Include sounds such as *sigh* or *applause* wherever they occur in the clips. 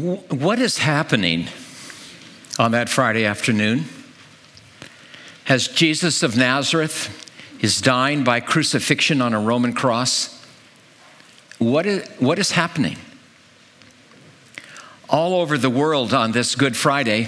What is happening on that Friday afternoon? As Jesus of Nazareth is dying by crucifixion on a Roman cross, what is, what is happening? All over the world on this Good Friday,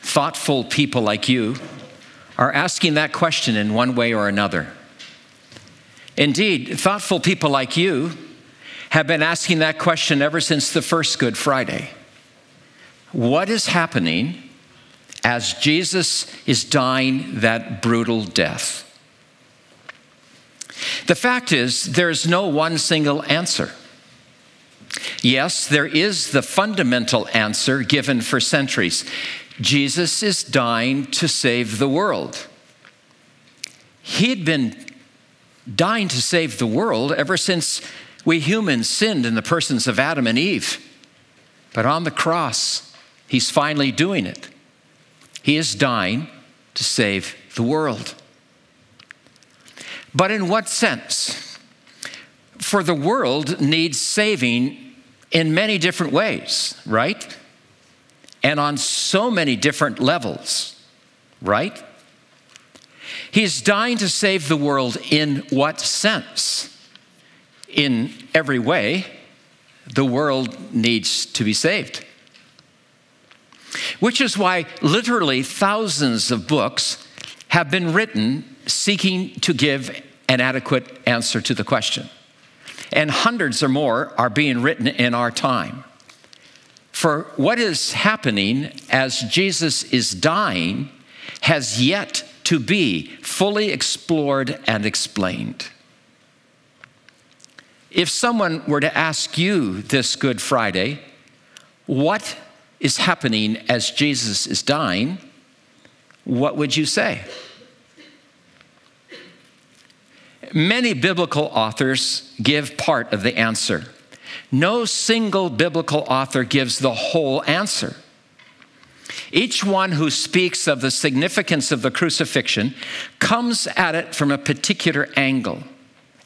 thoughtful people like you are asking that question in one way or another. Indeed, thoughtful people like you have been asking that question ever since the first Good Friday. What is happening as Jesus is dying that brutal death? The fact is, there's no one single answer. Yes, there is the fundamental answer given for centuries Jesus is dying to save the world. He had been dying to save the world ever since we humans sinned in the persons of Adam and Eve. But on the cross, he's finally doing it. He is dying to save the world. But in what sense? For the world needs saving in many different ways, right? And on so many different levels, right? He's dying to save the world in what sense? In every way, the world needs to be saved. Which is why literally thousands of books have been written seeking to give an adequate answer to the question and hundreds or more are being written in our time. For what is happening as Jesus is dying has yet to be fully explored and explained. If someone were to ask you this Good Friday, what is happening as Jesus is dying, what would you say? Many biblical authors give part of the answer. No single biblical author gives the whole answer. Each one who speaks of the significance of the crucifixion comes at it from a particular angle,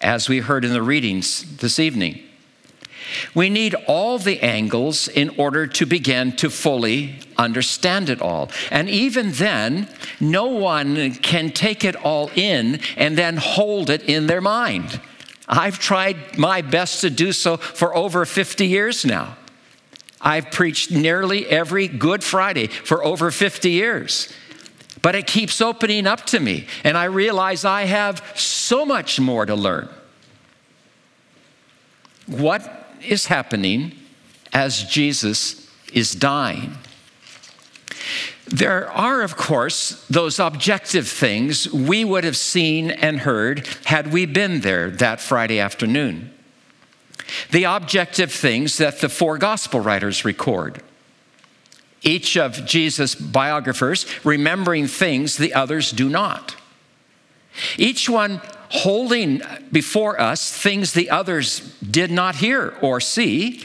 as we heard in the readings this evening. We need all the angles in order to begin to fully understand it all. And even then, no one can take it all in and then hold it in their mind. I've tried my best to do so for over 50 years now. I've preached nearly every Good Friday for over 50 years. But it keeps opening up to me, and I realize I have so much more to learn. What is happening as Jesus is dying. There are, of course, those objective things we would have seen and heard had we been there that Friday afternoon. The objective things that the four gospel writers record. Each of Jesus' biographers remembering things the others do not. Each one holding before us things the others did not hear or see,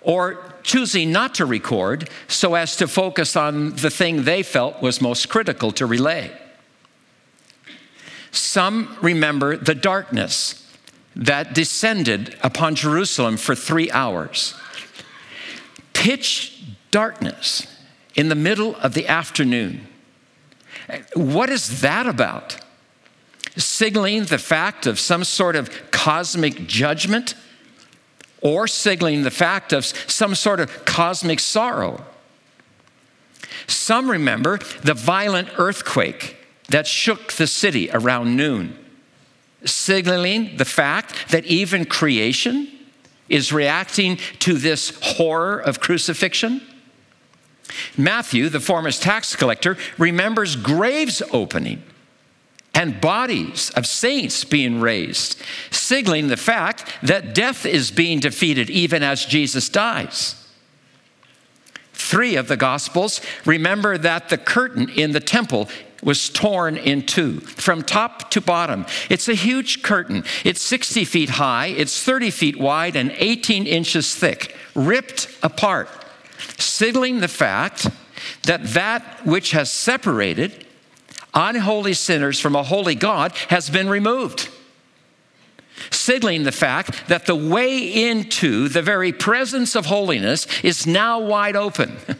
or choosing not to record so as to focus on the thing they felt was most critical to relay. Some remember the darkness that descended upon Jerusalem for three hours. Pitch darkness in the middle of the afternoon. What is that about? Signaling the fact of some sort of cosmic judgment or signaling the fact of some sort of cosmic sorrow. Some remember the violent earthquake that shook the city around noon, signaling the fact that even creation is reacting to this horror of crucifixion. Matthew, the former tax collector, remembers graves opening and bodies of saints being raised, signaling the fact that death is being defeated even as Jesus dies. Three of the Gospels remember that the curtain in the temple was torn in two from top to bottom. It's a huge curtain. It's 60 feet high, it's 30 feet wide, and 18 inches thick, ripped apart, signaling the fact that that which has separated unholy sinners from a holy God has been removed. signaling the fact that the way into the very presence of holiness is now wide open. *laughs*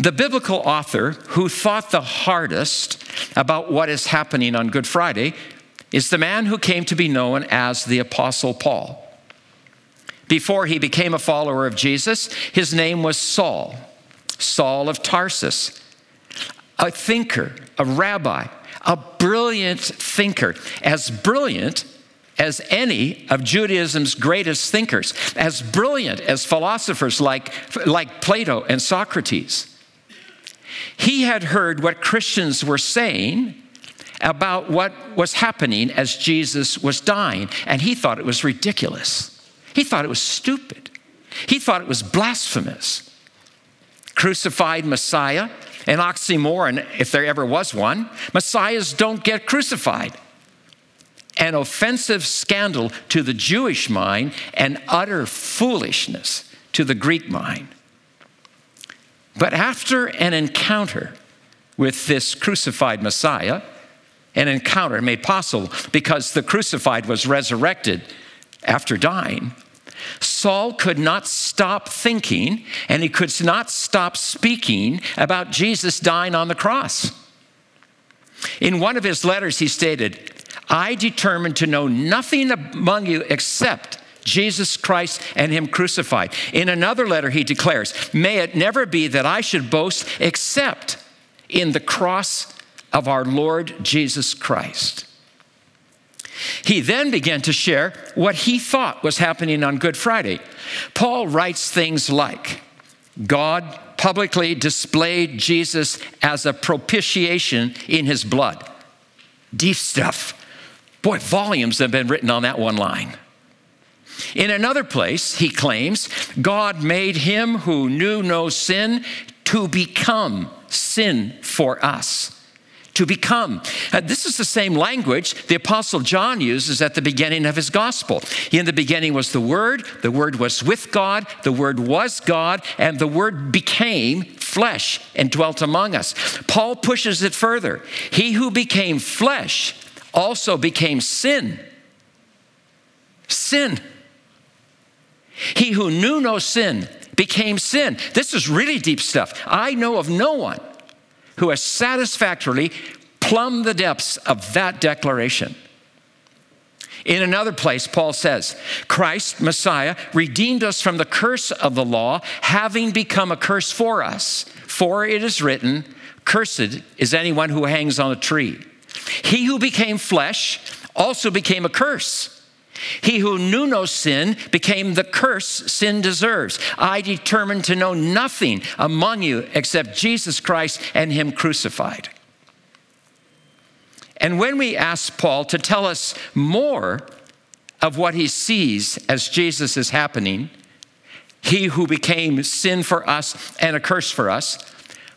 The biblical author who thought the hardest about what is happening on Good Friday is the man who came to be known as the Apostle Paul. Before he became a follower of Jesus, his name was Saul, Saul of Tarsus, a thinker, a rabbi, a brilliant thinker, as brilliant as any of Judaism's greatest thinkers, as brilliant as philosophers like, like Plato and Socrates. He had heard what Christians were saying about what was happening as Jesus was dying, and he thought it was ridiculous. He thought it was stupid. He thought it was blasphemous. Crucified Messiah, an oxymoron if there ever was one. Messiahs don't get crucified. An offensive scandal to the Jewish mind and utter foolishness to the Greek mind. But after an encounter with this crucified Messiah, an encounter made possible because the crucified was resurrected after dying, Saul could not stop thinking and he could not stop speaking about Jesus dying on the cross. In one of his letters, he stated, I determined to know nothing among you except Jesus Christ and Him crucified. In another letter, he declares, May it never be that I should boast except in the cross of our Lord Jesus Christ. He then began to share what he thought was happening on Good Friday. Paul writes things like God publicly displayed Jesus as a propitiation in his blood. Deep stuff. Boy, volumes have been written on that one line. In another place, he claims God made him who knew no sin to become sin for us. To become. Uh, this is the same language the Apostle John uses at the beginning of his gospel. In the beginning was the Word, the Word was with God, the Word was God, and the Word became flesh and dwelt among us. Paul pushes it further. He who became flesh also became sin. Sin. He who knew no sin became sin. This is really deep stuff. I know of no one who has satisfactorily plumbed the depths of that declaration. In another place, Paul says, Christ, Messiah, redeemed us from the curse of the law, having become a curse for us. For it is written, Cursed is anyone who hangs on a tree. He who became flesh also became a curse he who knew no sin became the curse sin deserves. I determined to know nothing among you except Jesus Christ and Him crucified. And when we ask Paul to tell us more of what he sees as Jesus is happening, he who became sin for us and a curse for us,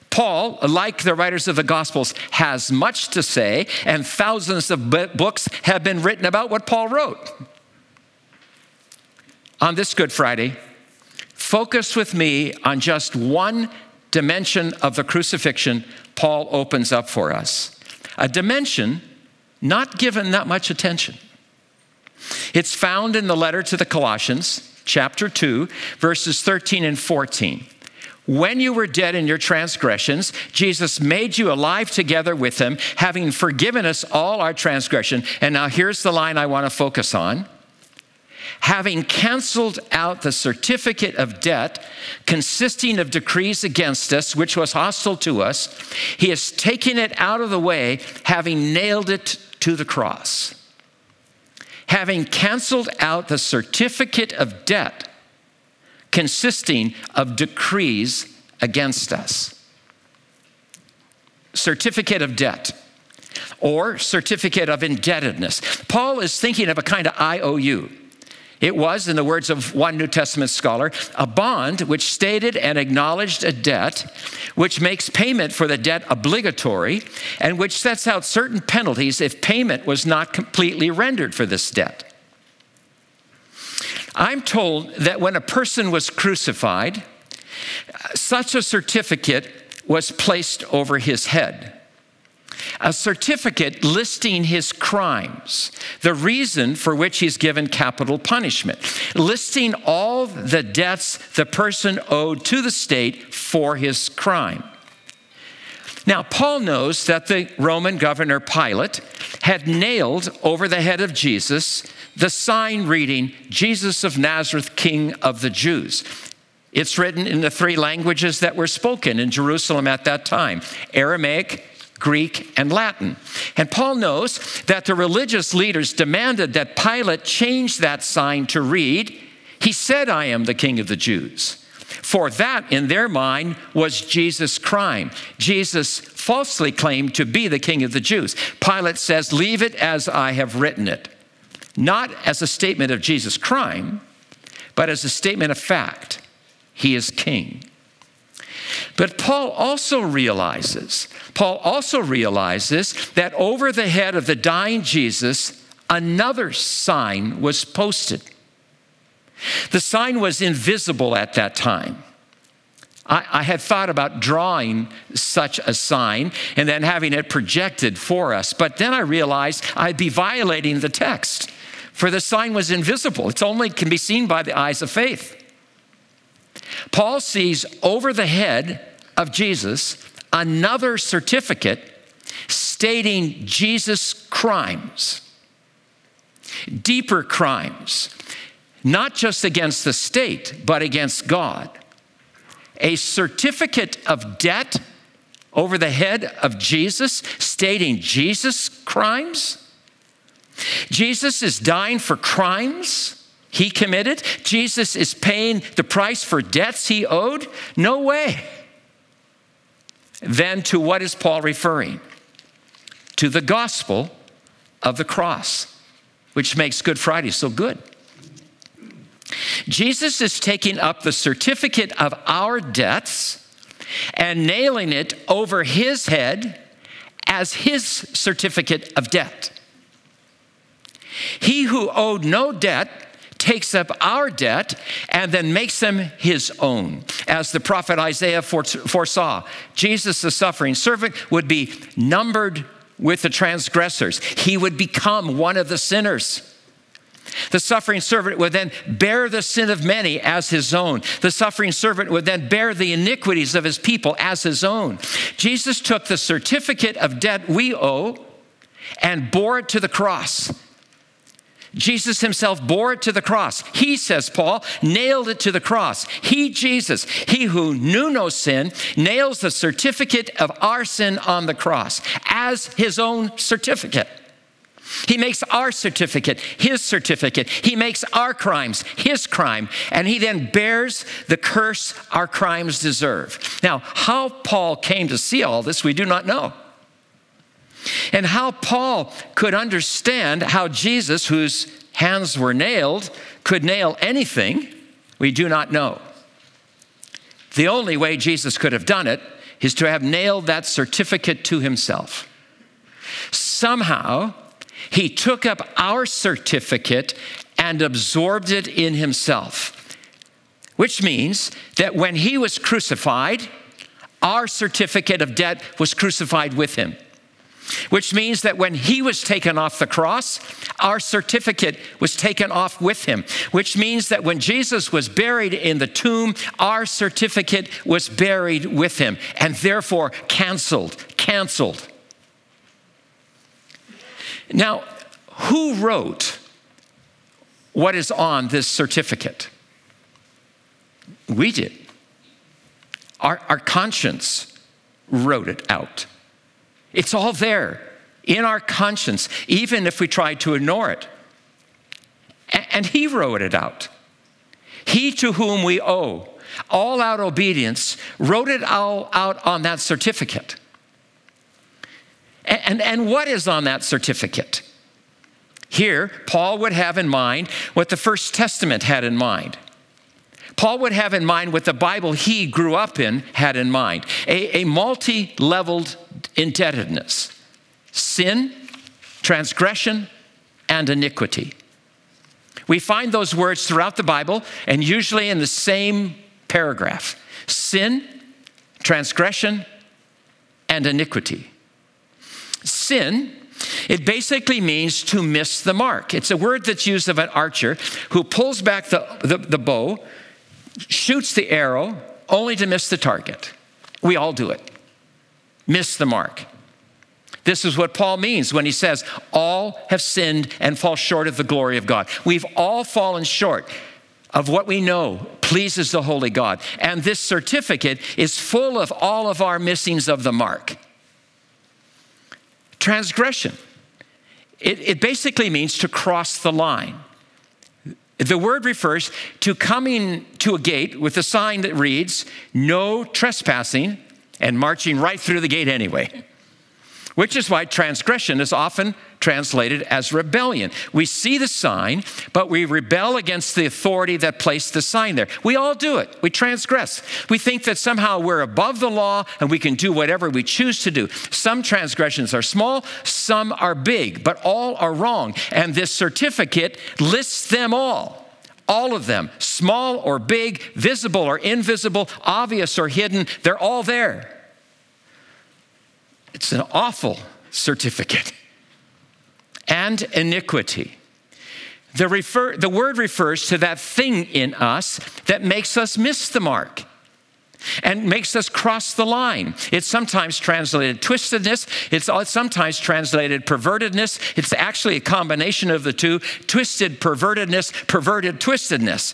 Paul, like the writers of the Gospels, has much to say, and thousands of books have been written about what Paul wrote on this Good Friday, focus with me on just one dimension of the crucifixion Paul opens up for us. A dimension not given that much attention. It's found in the letter to the Colossians, chapter 2, verses 13 and 14. When you were dead in your transgressions, Jesus made you alive together with him, having forgiven us all our transgression. And now here's the line I want to focus on having canceled out the certificate of debt consisting of decrees against us, which was hostile to us, he has taken it out of the way, having nailed it to the cross. Having canceled out the certificate of debt consisting of decrees against us. Certificate of debt or certificate of indebtedness. Paul is thinking of a kind of IOU it was, in the words of one New Testament scholar, a bond which stated and acknowledged a debt, which makes payment for the debt obligatory, and which sets out certain penalties if payment was not completely rendered for this debt. I'm told that when a person was crucified, such a certificate was placed over his head. A certificate listing his crimes, the reason for which he's given capital punishment, listing all the debts the person owed to the state for his crime. Now, Paul knows that the Roman governor Pilate had nailed over the head of Jesus the sign reading, Jesus of Nazareth, King of the Jews. It's written in the three languages that were spoken in Jerusalem at that time Aramaic, Greek, and Latin. And Paul knows that the religious leaders demanded that Pilate change that sign to read, He said, I am the King of the Jews. For that, in their mind, was Jesus' crime. Jesus falsely claimed to be the King of the Jews. Pilate says, Leave it as I have written it. Not as a statement of Jesus' crime, but as a statement of fact. He is king. But Paul also realizes, Paul also realizes that over the head of the dying Jesus, another sign was posted. The sign was invisible at that time. I, I, had thought about drawing such a sign and then having it projected for us, but then I realized I'd be violating the text, for the sign was invisible. It only can be seen by the eyes of faith. Paul sees over the head of Jesus another certificate stating Jesus' crimes, deeper crimes not just against the state, but against God. A certificate of debt over the head of Jesus, stating Jesus' crimes. Jesus is dying for crimes he committed. Jesus is paying the price for debts he owed. No way. Then to what is Paul referring? To the gospel of the cross, which makes Good Friday so good. Jesus is taking up the certificate of our debts and nailing it over his head as his certificate of debt. He who owed no debt takes up our debt and then makes them his own. As the prophet Isaiah foresaw, Jesus, the suffering servant, would be numbered with the transgressors, he would become one of the sinners. The suffering servant would then bear the sin of many as his own. The suffering servant would then bear the iniquities of his people as his own. Jesus took the certificate of debt we owe and bore it to the cross. Jesus himself bore it to the cross. He, says Paul, nailed it to the cross. He, Jesus, he who knew no sin, nails the certificate of our sin on the cross as his own certificate. He makes our certificate his certificate. He makes our crimes his crime. And he then bears the curse our crimes deserve. Now, how Paul came to see all this, we do not know. And how Paul could understand how Jesus, whose hands were nailed, could nail anything, we do not know. The only way Jesus could have done it is to have nailed that certificate to himself. Somehow, he took up our certificate and absorbed it in himself, which means that when he was crucified, our certificate of debt was crucified with him. Which means that when he was taken off the cross, our certificate was taken off with him. Which means that when Jesus was buried in the tomb, our certificate was buried with him and therefore canceled, canceled. Now, who wrote what is on this certificate? We did. Our, our conscience wrote it out. It's all there in our conscience, even if we try to ignore it. And He wrote it out. He to whom we owe all out obedience wrote it all out on that certificate. And, and what is on that certificate? Here, Paul would have in mind what the First Testament had in mind. Paul would have in mind what the Bible he grew up in had in mind a, a multi leveled indebtedness sin, transgression, and iniquity. We find those words throughout the Bible and usually in the same paragraph sin, transgression, and iniquity. sin, it basically means to miss the mark. It's a word that's used of an archer who pulls back the, the, the bow, shoots the arrow, only to miss the target. We all do it. Miss the mark. This is what Paul means when he says, All have sinned and fall short of the glory of God. We've all fallen short of what we know pleases the Holy God. And this certificate is full of all of our missings of the mark. Transgression. It, it basically means to cross the line. The word refers to coming to a gate with a sign that reads, No trespassing, and marching right through the gate anyway which is why transgression is often translated as rebellion. We see the sign, but we rebel against the authority that placed the sign there. We all do it. We transgress. We think that somehow we're above the law and we can do whatever we choose to do. Some transgressions are small, some are big, but all are wrong. And this certificate lists them all. All of them, small or big, visible or invisible, obvious or hidden, they're all there. It's an awful certificate. And iniquity. The, refer, the word refers to that thing in us that makes us miss the mark and makes us cross the line. It's sometimes translated twistedness, it's sometimes translated pervertedness. It's actually a combination of the two twisted pervertedness, perverted twistedness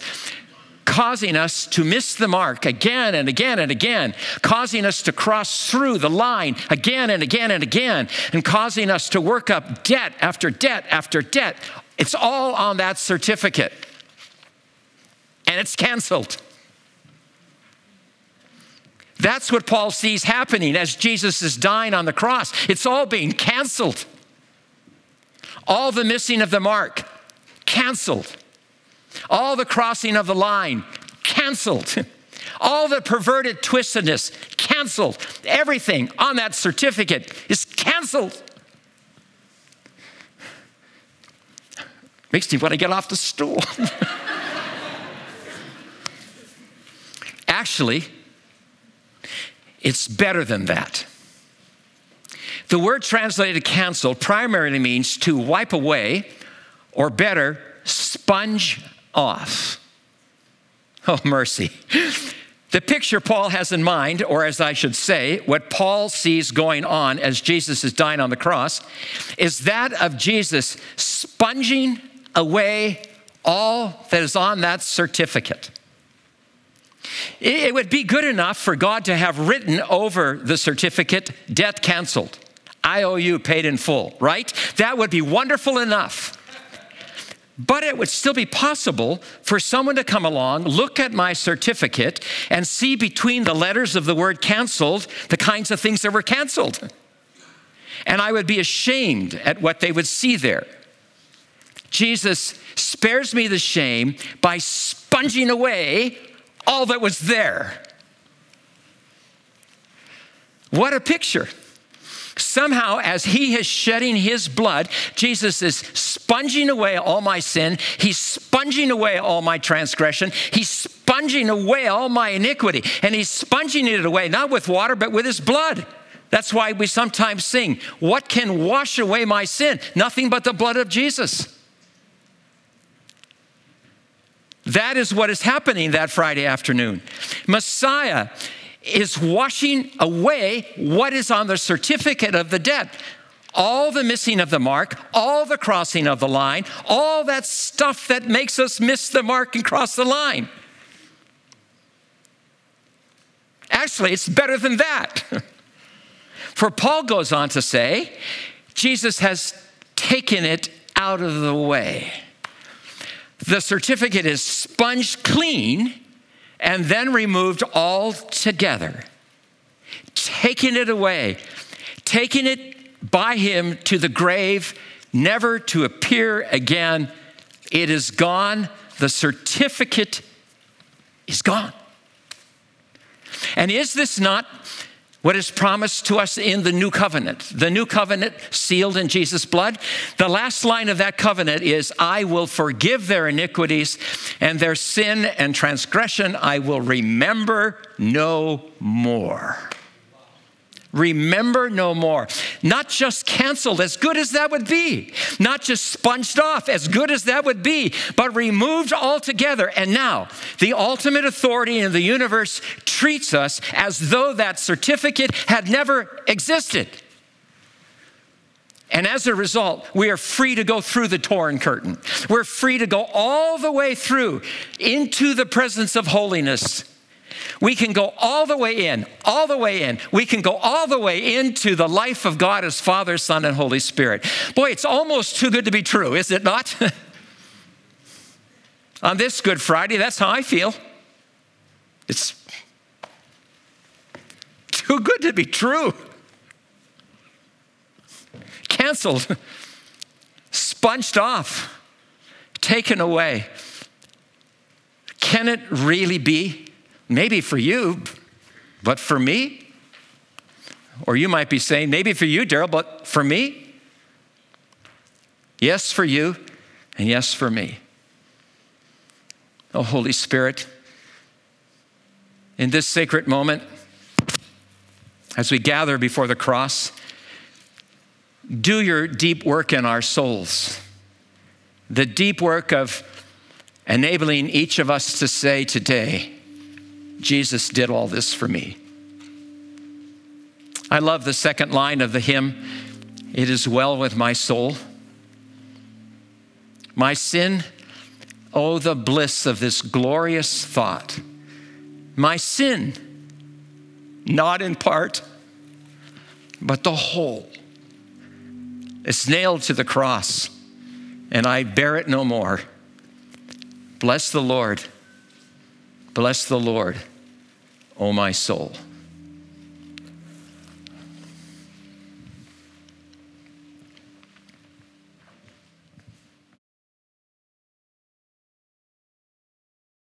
causing us to miss the mark again and again and again, causing us to cross through the line again and again and again, and causing us to work up debt after debt after debt. It's all on that certificate. And it's canceled. That's what Paul sees happening as Jesus is dying on the cross. It's all being canceled. All the missing of the mark, canceled. All the crossing of the line, canceled. *laughs* All the perverted twistedness, canceled. Everything on that certificate is canceled. Makes me want to get off the stool. *laughs* Actually, it's better than that. The word translated cancel primarily means to wipe away, or better, sponge off. Oh, mercy. The picture Paul has in mind, or as I should say, what Paul sees going on as Jesus is dying on the cross, is that of Jesus sponging away all that is on that certificate. It would be good enough for God to have written over the certificate, debt canceled, IOU paid in full, right? That would be wonderful enough. But it would still be possible for someone to come along, look at my certificate, and see between the letters of the word canceled the kinds of things that were canceled. And I would be ashamed at what they would see there. Jesus spares me the shame by sponging away all that was there. What a picture somehow, as he is shedding his blood, Jesus is sponging away all my sin. He's sponging away all my transgression. He's sponging away all my iniquity. And he's sponging it away, not with water, but with his blood. That's why we sometimes sing, What can wash away my sin? Nothing but the blood of Jesus. That is what is happening that Friday afternoon. Messiah is washing away what is on the certificate of the debt. All the missing of the mark, all the crossing of the line, all that stuff that makes us miss the mark and cross the line. Actually, it's better than that. *laughs* For Paul goes on to say, Jesus has taken it out of the way. The certificate is sponged clean and then removed altogether, taking it away, taking it by him to the grave, never to appear again. It is gone. The certificate is gone. And is this not what is promised to us in the new covenant. The new covenant sealed in Jesus' blood. The last line of that covenant is I will forgive their iniquities and their sin and transgression I will remember no more. Remember no more. Not just canceled, as good as that would be. Not just sponged off, as good as that would be, but removed altogether. And now, the ultimate authority in the universe treats us as though that certificate had never existed. And as a result, we are free to go through the torn curtain. We're free to go all the way through into the presence of holiness we can go all the way in, all the way in. We can go all the way into the life of God as Father, Son, and Holy Spirit. Boy, it's almost too good to be true, is it not? *laughs* On this Good Friday, that's how I feel. It's too good to be true. Canceled, sponged off, taken away. Can it really be? Maybe for you, but for me? Or you might be saying, maybe for you, Daryl, but for me? Yes, for you, and yes, for me. Oh, Holy Spirit, in this sacred moment, as we gather before the cross, do your deep work in our souls. The deep work of enabling each of us to say today, Jesus did all this for me. I love the second line of the hymn It is well with my soul. My sin, oh, the bliss of this glorious thought. My sin, not in part, but the whole, is nailed to the cross, and I bear it no more. Bless the Lord. Bless the Lord, O my soul.